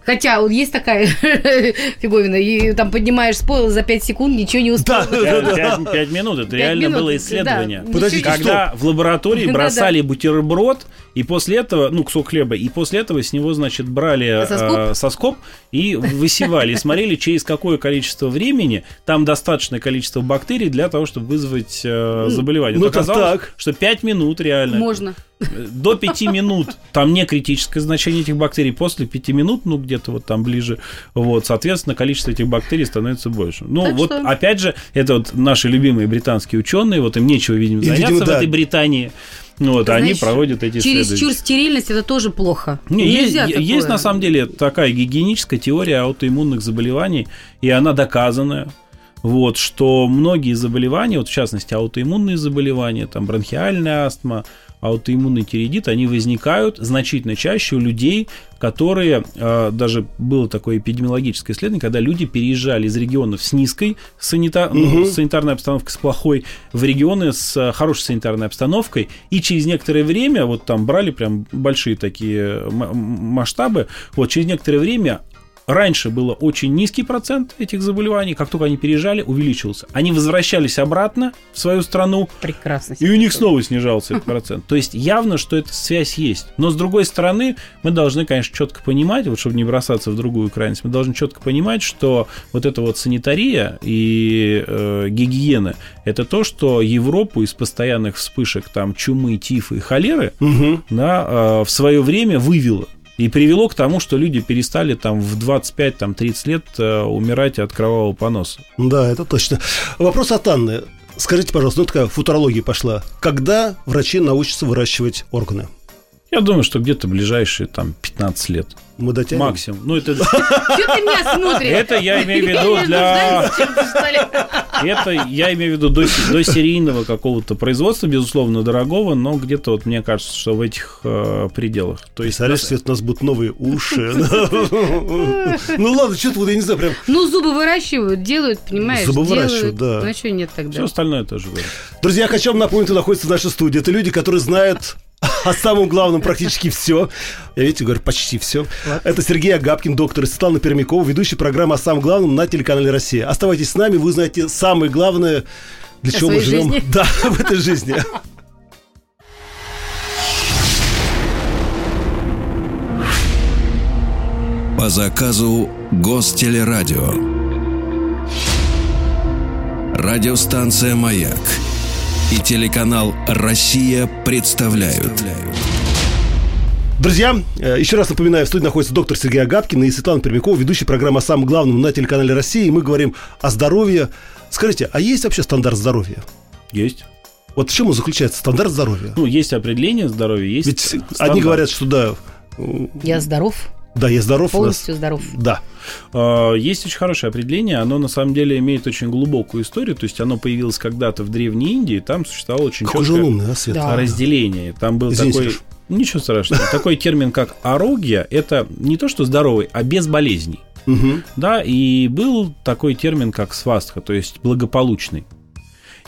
Хотя вот есть такая фиговина, и там поднимаешь с пола за 5 секунд, ничего не успел. Пять пять минут, это Пять реально минут, было да. исследование. Ничего Подождите, Когда в лаборатории бросали бутерброд, и после этого, ну, кусок хлеба, и после этого с него, значит, брали Соскоб? э, соскоб и высевали, и смотрели, через какое количество времени там достаточное количество бактерий для того, чтобы вызвать э, заболевание. ну оказалось, так. что 5 минут реально. Можно. До 5 минут там не критическое значение этих бактерий. После 5 минут, ну, где-то вот там ближе, вот, соответственно, количество этих бактерий становится больше. Ну, Так вот, что- опять же, это вот наши любимые британские ученые, вот им нечего, видимо, заняться видимо, в да. этой Британии. Ну, вот, они Знаешь, проводят эти Чересчур исследования. стерильность это тоже плохо. Не, есть, такое. есть на самом деле такая гигиеническая теория аутоиммунных заболеваний, и она доказанная. Вот, что многие заболевания, вот в частности аутоиммунные заболевания, там бронхиальная астма, аутоиммунный тиреидит, они возникают значительно чаще у людей, которые, э, даже было такое эпидемиологическое исследование, когда люди переезжали из регионов с низкой санита- ну, Мгм. с санитарной обстановкой, с плохой, в регионы с э, хорошей санитарной обстановкой, и через некоторое время, вот там брали прям большие такие м- масштабы, вот через некоторое время Раньше было очень низкий процент этих заболеваний, как только они переезжали, увеличился. Они возвращались обратно в свою страну, Прекрасно. и у них снова снижался этот процент. То есть явно, что эта связь есть. Но с другой стороны, мы должны, конечно, четко понимать, вот чтобы не бросаться в другую крайность, мы должны четко понимать, что вот эта вот санитария и э, гигиена это то, что Европу из постоянных вспышек там чумы, тифа и холеры Мгм. да, э, в свое время вывело. И привело к тому, что люди перестали там в 25-30 лет э, умирать от кровавого поноса. Да, это точно. Вопрос от Анны. Скажите, пожалуйста, ну такая футурология пошла. Когда врачи научатся выращивать органы? Я думаю, что где-то ближайшие там 15 лет. Мы дотянем? Максимум. Ну, это, Что ты меня смотришь? это я имею в виду для... что? Это я имею в виду до, до серийного какого-то производства, безусловно, дорогого, но где-то вот мне кажется, что в этих э, пределах. То есть Представляешь, Свет, у нас будут новые уши. Ну ладно, что-то вот, я не знаю, прям... Ну, зубы выращивают, делают, понимаешь? Зубы выращивают, да. Ну, а что нет все тогда? остальное тоже. Друзья, я хочу вам напомнить, кто находится в нашей студии. Это люди, которые знают о самом главном практически все. Я, видите, говорю, почти все. Это Сергей Агапкин, доктор, и Светлана Пермякова, ведущий программы о самом главном на телеканале «Россия». Оставайтесь с нами, вы узнаете самое главное, для О чего мы живем. жизни. Да, в этой жизни. По заказу Гостелерадио. Радиостанция «Маяк» и телеканал «Россия» представляют. Друзья, э, еще раз напоминаю, в студии находится доктор Сергей Агапкин и Светлана Пермякова, ведущий программы о самом главном на телеканале «Россия». И мы говорим о здоровье. Скажите, а есть вообще стандарт здоровья? Есть. Вот в чем он заключается, стандарт здоровья? Ну, есть определение здоровья, есть Ведь стандарт. одни говорят, что да, Я здоров, да, я здоров. у нас- полностью здоров. Да. А, Есть очень хорошее определение, оно на самом деле имеет очень глубокую историю, то есть оно появилось когда-то в Древней Индии, там существовало очень Какой же четкое умный, а, Свет? Да. разделение. Там был Извините, такой... Леш. Ничего страшного. Такой термин, как арогия, это не то, что здоровый, а без болезней. Мгм. Да, и был такой термин, как свастха, то есть благополучный.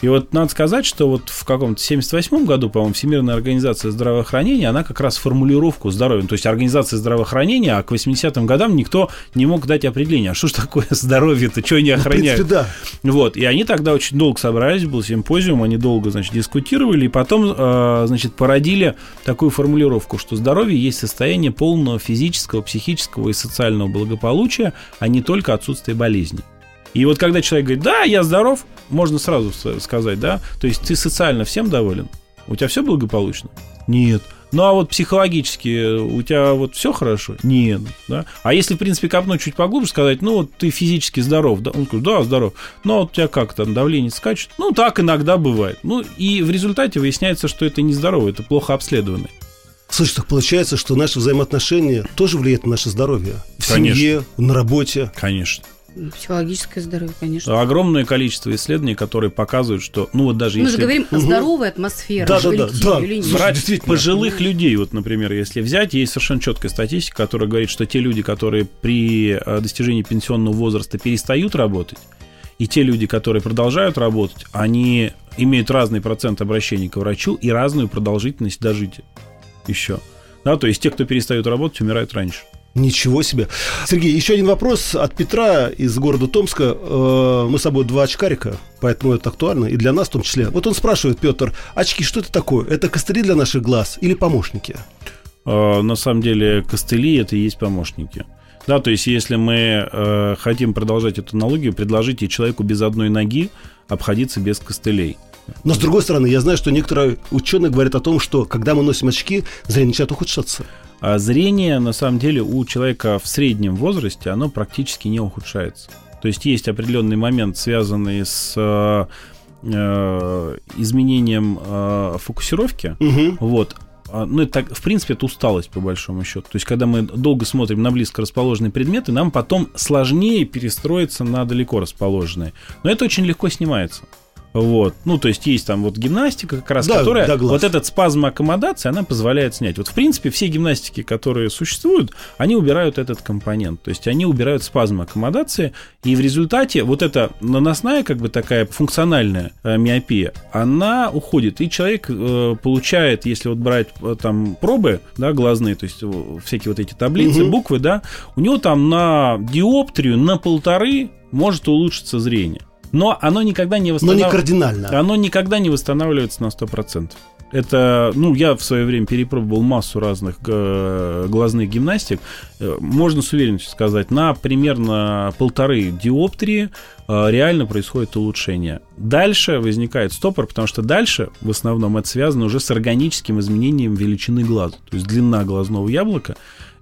И вот надо сказать, что вот в каком-то 78 году, по-моему, Всемирная организация здравоохранения, она как раз формулировку здоровья, то есть организация здравоохранения, а к 80-м годам никто не мог дать определение, а что ж такое здоровье-то, что они Ну, В охраняют? принципе, да. Вот, и они тогда очень долго собрались, был симпозиум, они долго, значит, дискутировали, и потом, э, значит, породили такую формулировку, что здоровье есть состояние полного физического, психического и социального благополучия, а не только отсутствие болезней. И вот когда человек говорит, да, я здоров, можно сразу сказать, да, то есть ты социально всем доволен, у тебя все благополучно? Нет. Ну а вот психологически у тебя вот все хорошо? Нет. Да? А если, в принципе, копнуть чуть поглубже, сказать, ну вот ты физически здоров, да? Он говорит, да, здоров. Ну а вот у тебя как там давление скачет? Ну так иногда бывает. Ну и в результате выясняется, что это не здорово, это плохо обследованный. Слушай, так получается, что наши взаимоотношения тоже влияют на наше здоровье? В Конечно. семье, на работе? Конечно. Психологическое здоровье, конечно. Огромное количество исследований, которые показывают, что, ну вот даже Мы если... же говорим о здоровой атмосфере Да, да, да, да. брать действительно. пожилых людей, вот, например, если взять, есть совершенно четкая статистика, которая говорит, что те люди, которые при э, достижении пенсионного возраста перестают работать, и те люди, которые продолжают работать, они имеют разный процент обращений к врачу и разную продолжительность дожития еще. Да, то есть те, кто перестают работать, умирают раньше. Ничего себе. Сергей, еще один вопрос от Петра из города Томска. Э, Мы с собой два очкарика, поэтому это актуально, и для нас в том числе. Вот он спрашивает, Петр, очки, что это такое? Это костыли для наших глаз или помощники? Э, на самом деле костыли это и есть помощники. Да, то есть если мы э, хотим продолжать эту аналогию, предложите человеку без одной ноги обходиться без костылей. Но с другой стороны, я знаю, что некоторые ученые говорят о том, что когда мы носим очки, зрение начинает ухудшаться. А зрение, на самом деле, у человека в среднем возрасте, оно практически не ухудшается. То есть есть определенный момент, связанный с э, э, изменением э, фокусировки. Мгм. Вот. А, Ну, это, так, в принципе, это усталость, по большому счету. То есть, когда мы долго смотрим на близко расположенные предметы, нам потом сложнее перестроиться на далеко расположенные. Но это очень легко снимается. Вот. Ну, то есть, есть там вот гимнастика, как раз, Да, которая... да, глаз. вот этот спазм аккомодации, она позволяет снять. Вот, в принципе, все гимнастики, которые существуют, они убирают этот компонент. То есть, они убирают спазм аккомодации, и в результате вот эта наносная, как бы такая функциональная э, миопия, она уходит. И человек э, получает, если вот брать э, там пробы, да, глазные, то есть э, всякие вот эти таблицы, Мгм. буквы, да, у него там на диоптрию, на полторы может улучшиться зрение. Но оно никогда не Но не восстанавливается. кардинально. Оно никогда не восстанавливается на 100%. Это, ну, я в свое время перепробовал массу разных э, глазных гимнастик. Э, Можно с уверенностью сказать, на примерно полторы диоптрии э, реально происходит улучшение. Дальше возникает стопор, потому что дальше в основном это связано уже с органическим изменением величины глаза, то есть длина глазного яблока.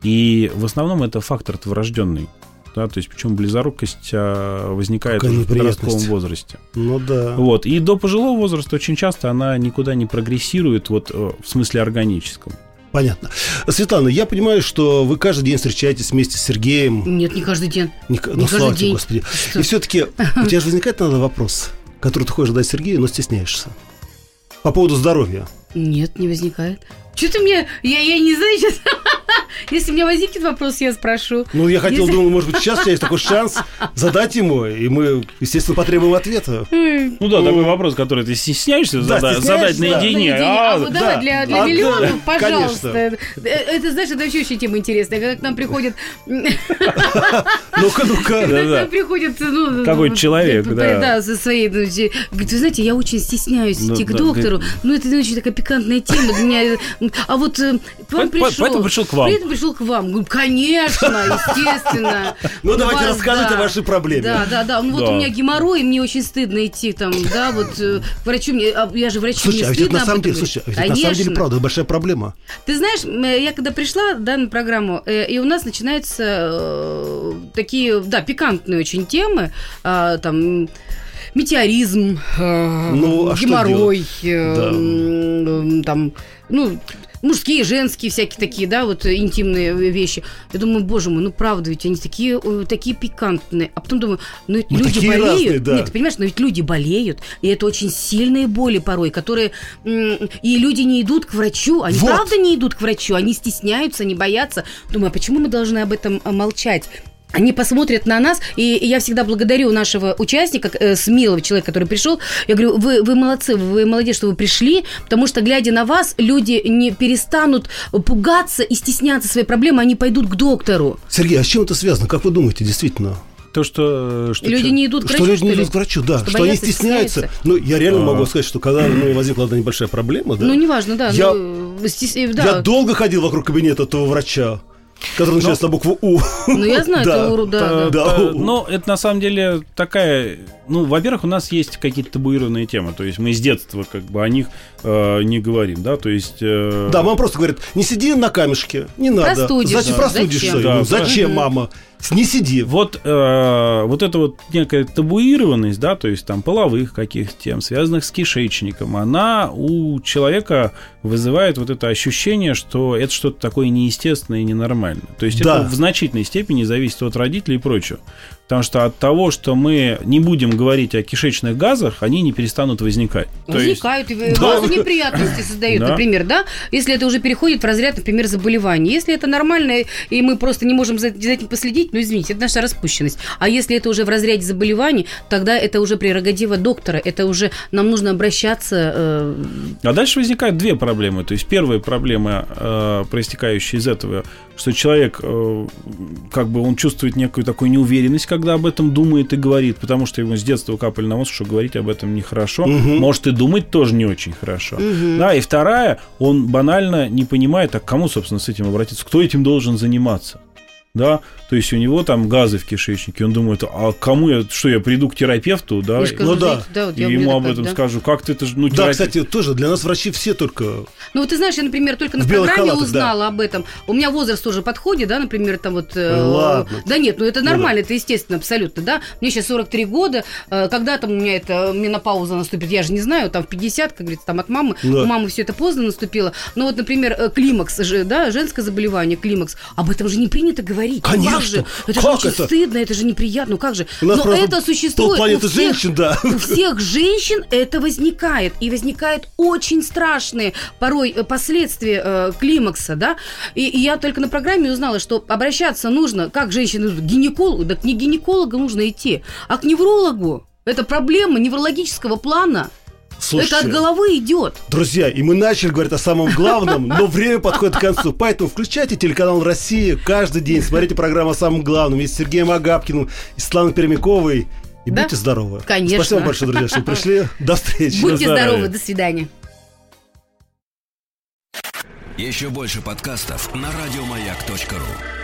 И в основном это фактор врожденный. Да, то есть причем близорукость а, возникает в подростковом возрасте. Ну да. Вот. И до пожилого возраста очень часто она никуда не прогрессирует, вот э, в смысле органическом. Понятно. Светлана, я понимаю, что вы каждый день встречаетесь вместе с Сергеем. Нет, не каждый день. Не, к- Не ну, каждый слава тебе, день. Господи. Что? И все-таки у тебя же возникает надо вопрос, который ты хочешь задать Сергею, но стесняешься. По поводу здоровья. Нет, не возникает. Что ты мне... Я, я не знаю сейчас... Если у меня возникнет вопрос, я спрошу. Ну, я хотел, Если- думаю, может быть, сейчас у тебя есть такой шанс задать ему, и мы, естественно, потребуем ответа. Ну да, такой вопрос, который ты стесняешься Да, зада- стесняешься, задать да. наедине. Наедине. А, А, вот да, давай для, для а, миллионов, да, пожалуйста. конечно. Э, Это, знаешь, это вообще очень тема интересная. Когда к нам приходит... Ну-ка, ну-ка. Когда к Да-да. нам приходит... Ну, Какой-то человек, э, да. Да, со своей... ну, Говорит, вы знаете, я очень стесняюсь Ну, идти к да, доктору. Ну, это очень такая пикантная тема для меня. А вот э, к вам По- по- пришел... поэтому пришел к вам. Поэтому пришел к вам. Говорю, конечно, естественно. Ну, У давайте да. о вашей проблеме. Да, да, да. Ну, вот у меня геморрой, и мне очень стыдно идти там, да, вот э, к врачу. Мне, а я же врачу, Слушай, а ведь стыдно на самом деле, слушай, а на самом деле правда, это большая проблема. Ты знаешь, м, я когда пришла да, на программу, э, и у нас начинаются э, такие, да, пикантные очень темы, а, там метеоризм, э, Ну, а геморрой, э, Да. м, там, ну, мужские, женские всякие такие, да, вот э, интимные вещи. Я думаю, боже мой, ну правда, ведь они такие, э, такие пикантные. А потом думаю, ну ведь Мы люди такие болеют. разные, да. Нет, ты понимаешь, но ведь люди болеют, и это очень сильные боли порой, которые... И люди не идут к врачу, они Вот. правда не идут к врачу, они стесняются, они боятся. Думаю, а почему мы должны об этом а, молчать? Они посмотрят на нас, и я всегда благодарю нашего участника, э, смелого человека, который пришел. Я говорю, вы, вы молодцы, вы молодец, что вы пришли, потому что, глядя на вас, люди не перестанут пугаться и стесняться своей проблемы, они пойдут к доктору. Сергей, а с чем это связано? Как вы думаете, действительно? То, что... что люди чё- не идут к Что врачу, люди не что идут к врачу, да. Что Что, они стесняются. стесняются? Ну, я реально А. могу сказать, что когда ну, возникла одна небольшая проблема, да, Ну, неважно, да. Я- ну, стес- да. я долго ходил вокруг кабинета этого врача. Который начинается на букву У. Ну, я знаю, Да. это уру, да, да. Да. Но это на самом деле такая... Ну, во-первых, у нас есть какие-то табуированные темы. То есть мы с детства как бы о них э, не говорим, да? То есть... э, Да, мама просто говорит, не сиди на камешке, не надо. Простудишься. Зачем простудишься? Зачем? Ну, мама? Не сиди. Вот, э, вот эта вот некая табуированность, да, то есть там половых каких-то тем, связанных с кишечником, она у человека вызывает вот это ощущение, что это что-то такое неестественное и ненормальное. То есть Да. это в значительной степени зависит от родителей и прочего. Потому что от того, что мы не будем говорить о кишечных газах, они не перестанут возникать. То есть- Возникают и Да. массу неприятностей создают, Да. например, да, если это уже переходит в разряд, например, заболеваний. Если это нормально, и мы просто не можем за, за этим последить, ну, извините, это наша распущенность. А если это уже в разряде заболеваний, тогда это уже прерогатива доктора, это уже нам нужно обращаться... э, А дальше возникают две проблемы. То есть первая проблема, э, проистекающая из этого, что человек, э, как бы он чувствует некую такую неуверенность, когда об этом думает и говорит, потому что ему с детства капали на мозг, что говорить об этом нехорошо. Мгм. Может и думать тоже не очень хорошо. мгм. Да, и вторая, он банально не понимает, а к кому, собственно, с этим обратиться, кто этим должен заниматься. Да, то есть у него там газы в кишечнике, он думает, а кому я, что я приду к терапевту, да, Я же скажу, ну да. да, вот и ему об этом да. скажу, как ты это, ж, ну, Да, терапевт- кстати, тоже для нас врачи все только... Ну, вот ты знаешь, я, например, только на программе халатах, узнала об этом. У меня возраст тоже подходит, да, например, там вот... э, ладно. Да нет, ну это Ну нормально, это естественно, абсолютно, да. Мне сейчас 43 года, э, когда там у меня это менопауза наступит, я же не знаю, там в 50, как говорится, там от мамы. Да. У мамы все это поздно наступило. Но вот, например, э, климакс, же, да, женское заболевание, климакс, об этом же не принято говорить. Ну, Конечно. Как же? Это Как же очень это? стыдно, это же неприятно, ну как же? Но это существует у всех, женщин, да. у всех женщин это возникает. И возникают очень страшные порой э, последствия э, климакса, да. И, и я только на программе узнала, что обращаться нужно, как женщины идут к гинекологу, да к не гинекологу нужно идти, а к неврологу. Это проблема неврологического плана. Слушайте, Это от головы идет. Друзья, и мы начали говорить о самом главном, но время подходит к концу. Поэтому включайте телеканал «Россия» каждый день. Смотрите программу о самом главном. И с Сергеем Агапкиным, и Светланой Пермяковой. И Да? будьте здоровы. Конечно. Спасибо вам большое, друзья, что пришли. До встречи. Будьте здоровья. здоровы, до свидания. Еще больше подкастов на радиомаяк.ру.